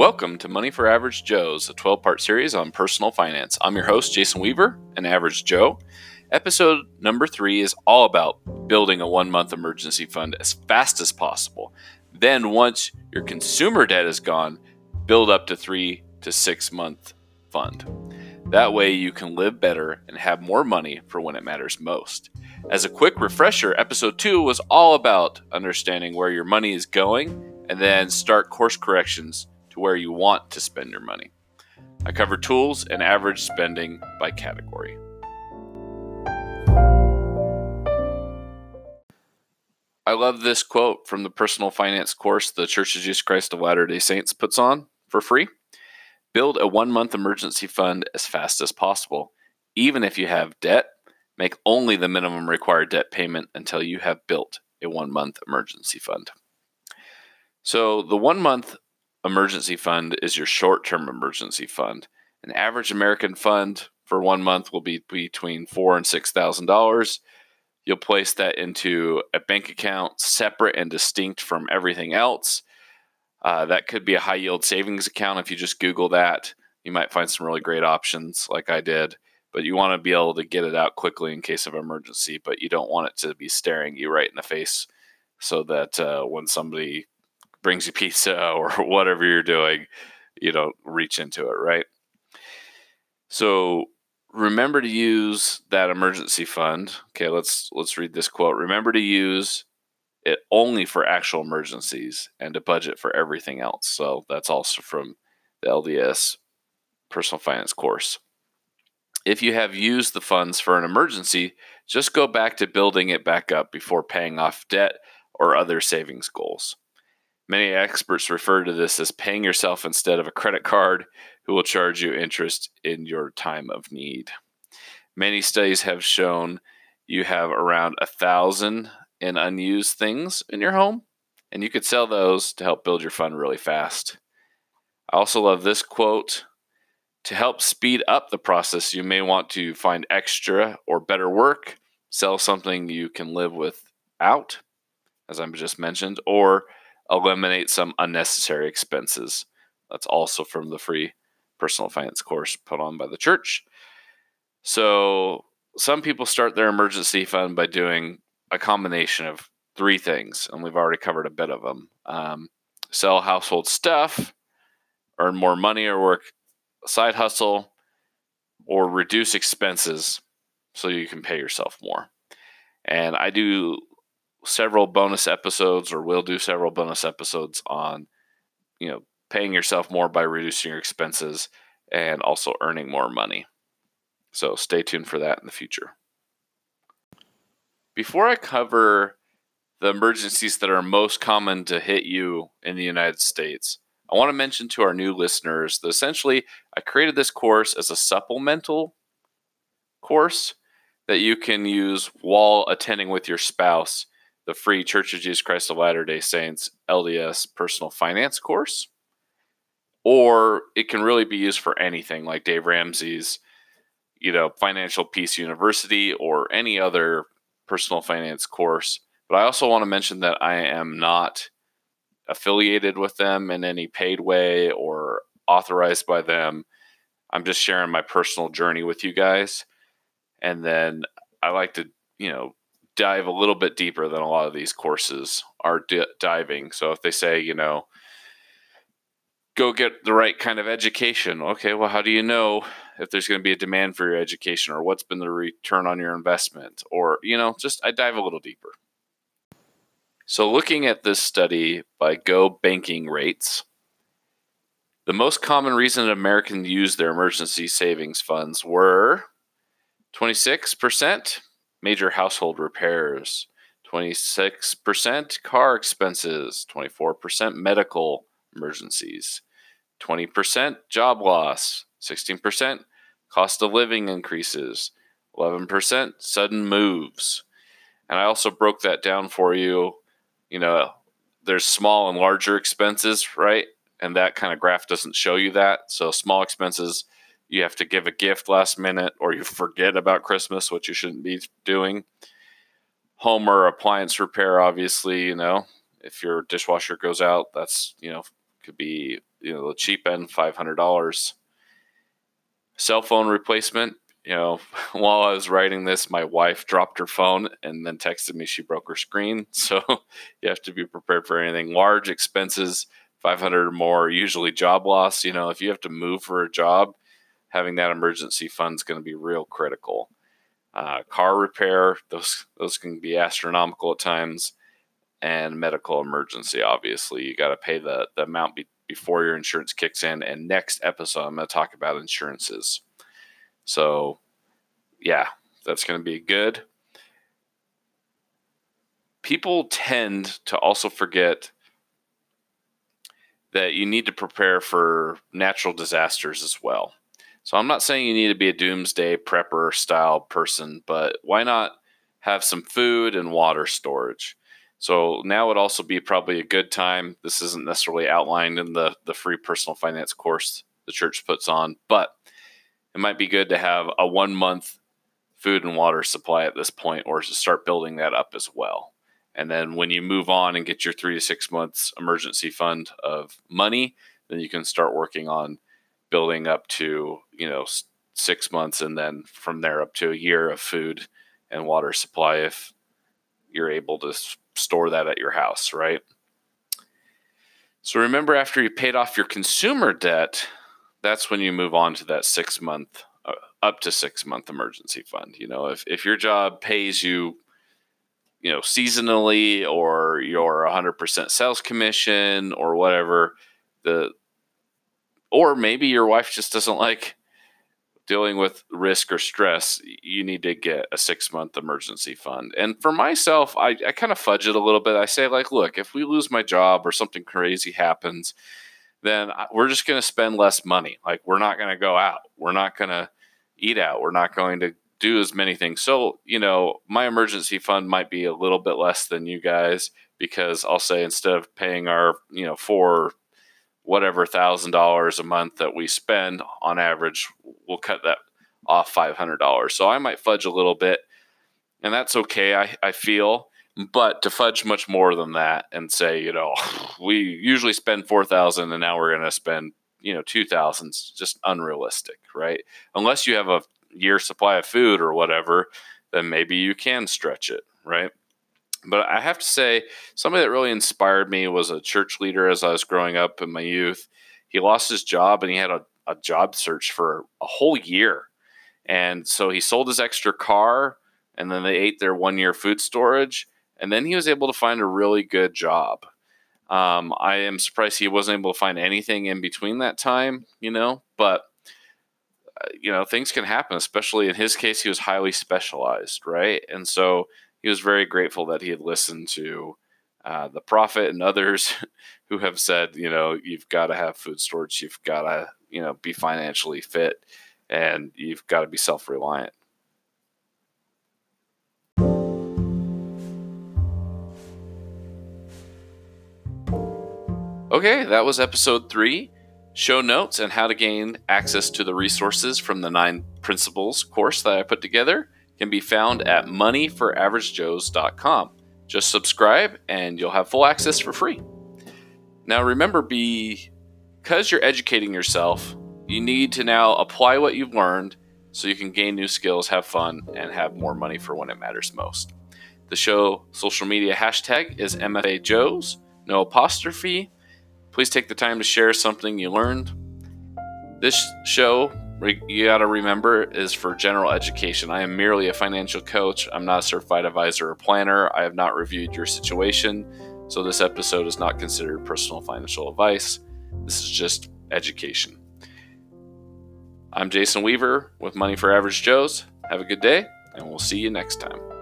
Welcome to Money for Average Joes, a 12 part series on personal finance. I'm your host, Jason Weaver, an average Joe. Episode number three is all about building a one month emergency fund as fast as possible. Then, once your consumer debt is gone, build up to three to six month fund. That way, you can live better and have more money for when it matters most. As a quick refresher, episode two was all about understanding where your money is going and then start course corrections where you want to spend your money. I cover tools and average spending by category. I love this quote from the personal finance course the Church of Jesus Christ of Latter day Saints puts on for free. Build a one month emergency fund as fast as possible. Even if you have debt, make only the minimum required debt payment until you have built a one month emergency fund. So, the one month emergency fund is your short term emergency fund. An average American fund for one month will be between four and six thousand dollars. You'll place that into a bank account separate and distinct from everything else. Uh, that could be a high yield savings account. If you just Google that, you might find some really great options, like I did. But you want to be able to get it out quickly in case of emergency, but you don't want it to be staring you right in the face so that uh, when somebody brings you pizza or whatever you're doing, you don't reach into it, right? So remember to use that emergency fund. Okay, let's let's read this quote. Remember to use it only for actual emergencies and to budget for everything else. So that's also from the LDS personal finance course. If you have used the funds for an emergency, just go back to building it back up before paying off debt or other savings goals. Many experts refer to this as paying yourself instead of a credit card who will charge you interest in your time of need. Many studies have shown you have around a thousand in unused things in your home, and you could sell those to help build your fund really fast. I also love this quote To help speed up the process, you may want to find extra or better work, sell something you can live without, as I just mentioned, or eliminate some unnecessary expenses. That's also from the free personal finance course put on by the church. So, some people start their emergency fund by doing a combination of three things, and we've already covered a bit of them um, sell household stuff, earn more money or work side hustle, or reduce expenses so you can pay yourself more. And I do several bonus episodes or will do several bonus episodes on you know paying yourself more by reducing your expenses and also earning more money. So stay tuned for that in the future. Before i cover the emergencies that are most common to hit you in the united states i want to mention to our new listeners that essentially i created this course as a supplemental course that you can use while attending with your spouse the free Church of Jesus Christ of Latter day Saints LDS personal finance course. Or it can really be used for anything like Dave Ramsey's, you know, Financial Peace University or any other personal finance course. But I also want to mention that I am not affiliated with them in any paid way or authorized by them. I'm just sharing my personal journey with you guys. And then I like to, you know, dive a little bit deeper than a lot of these courses are di- diving. So if they say, you know, go get the right kind of education, okay, well, how do you know if there's going to be a demand for your education or what's been the return on your investment? Or, you know, just I dive a little deeper. So looking at this study by Go Banking Rates, the most common reason Americans use their emergency savings funds were 26%, major household repairs, 26% car expenses, 24% medical emergencies, 20% job loss, 16% cost of living increases, 11% sudden moves. And I also broke that down for you. You know, there's small and larger expenses, right? And that kind of graph doesn't show you that. So small expenses you have to give a gift last minute or you forget about Christmas, which you shouldn't be doing. Home or appliance repair, obviously, you know, if your dishwasher goes out, that's, you know, could be you know the cheap end five hundred dollars. Cell phone replacement. You know, while I was writing this, my wife dropped her phone and then texted me she broke her screen. So you have to be prepared for anything. Large expenses, five hundred or more. Usually job loss. You know, if you have to move for a job, having that emergency fund is going to be real critical. Uh, car repair, those those can be astronomical at times, and medical emergency. Obviously, you got to pay the the amount be, before your insurance kicks in. And next episode, I'm going to talk about insurances. So, yeah, that's going to be good. People tend to also forget that you need to prepare for natural disasters as well. So I'm not saying you need to be a doomsday prepper style person, but why not have some food and water storage? So now would also be probably a good time. This isn't necessarily outlined in the the free personal finance course the church puts on, but it might be good to have a one month food and water supply at this point, or to start building that up as well. And then when you move on and get your three to six months emergency fund of money, then you can start working on building up to you know six months and then from there up to a year of food and water supply if you're able to store that at your house right? So remember after you paid off your consumer debt that's when you move on to that six month uh, up to six month emergency fund. You know if, if your job pays you you know seasonally or your 100% sales commission or whatever the or maybe your wife just doesn't like dealing with risk or stress, you need to get a six month emergency fund. And for myself, I, I kind of fudge it a little bit. I say, like, look, if we lose my job or something crazy happens, then we're just going to spend less money. Like, we're not going to go out. We're not going to eat out. We're not going to do as many things. So, you know, my emergency fund might be a little bit less than you guys because I'll say instead of paying our, you know, four whatever thousand dollars a month that we spend on average, we'll cut that off five hundred dollars. So I might fudge a little bit, and that's okay. I, I feel, but to fudge much more than that and say, you know, we usually spend four thousand, and now we're going to spend you know two thousand, just unrealistic, right? Unless you have a year supply of food or whatever, then maybe you can stretch it, right? But I have to say, somebody that really inspired me was a church leader as I was growing up in my youth. He lost his job and he had a, a job search for a whole year. And so he sold his extra car and then they ate their one year food storage. And then he was able to find a really good job. Um, I am surprised he wasn't able to find anything in between that time, you know, but uh, you know, things can happen, especially in his case, he was highly specialized, right? And so he was very grateful that he had listened to uh, the prophet and others who have said, you know, you've got to have food storage, you've got to, you know, be financially fit, and you've got to be self reliant. Okay, that was episode three. Show notes and how to gain access to the resources from the nine principles course that I put together can be found at moneyforaveragejoes.com. Just subscribe and you'll have full access for free. Now remember be because you're educating yourself, you need to now apply what you've learned so you can gain new skills, have fun, and have more money for when it matters most. The show social media hashtag is MFAJoes, no apostrophe. Please take the time to share something you learned. This show you got to remember is for general education. I am merely a financial coach. I'm not a certified advisor or planner. I have not reviewed your situation. So this episode is not considered personal financial advice. This is just education. I'm Jason Weaver with Money for Average Joes. Have a good day, and we'll see you next time.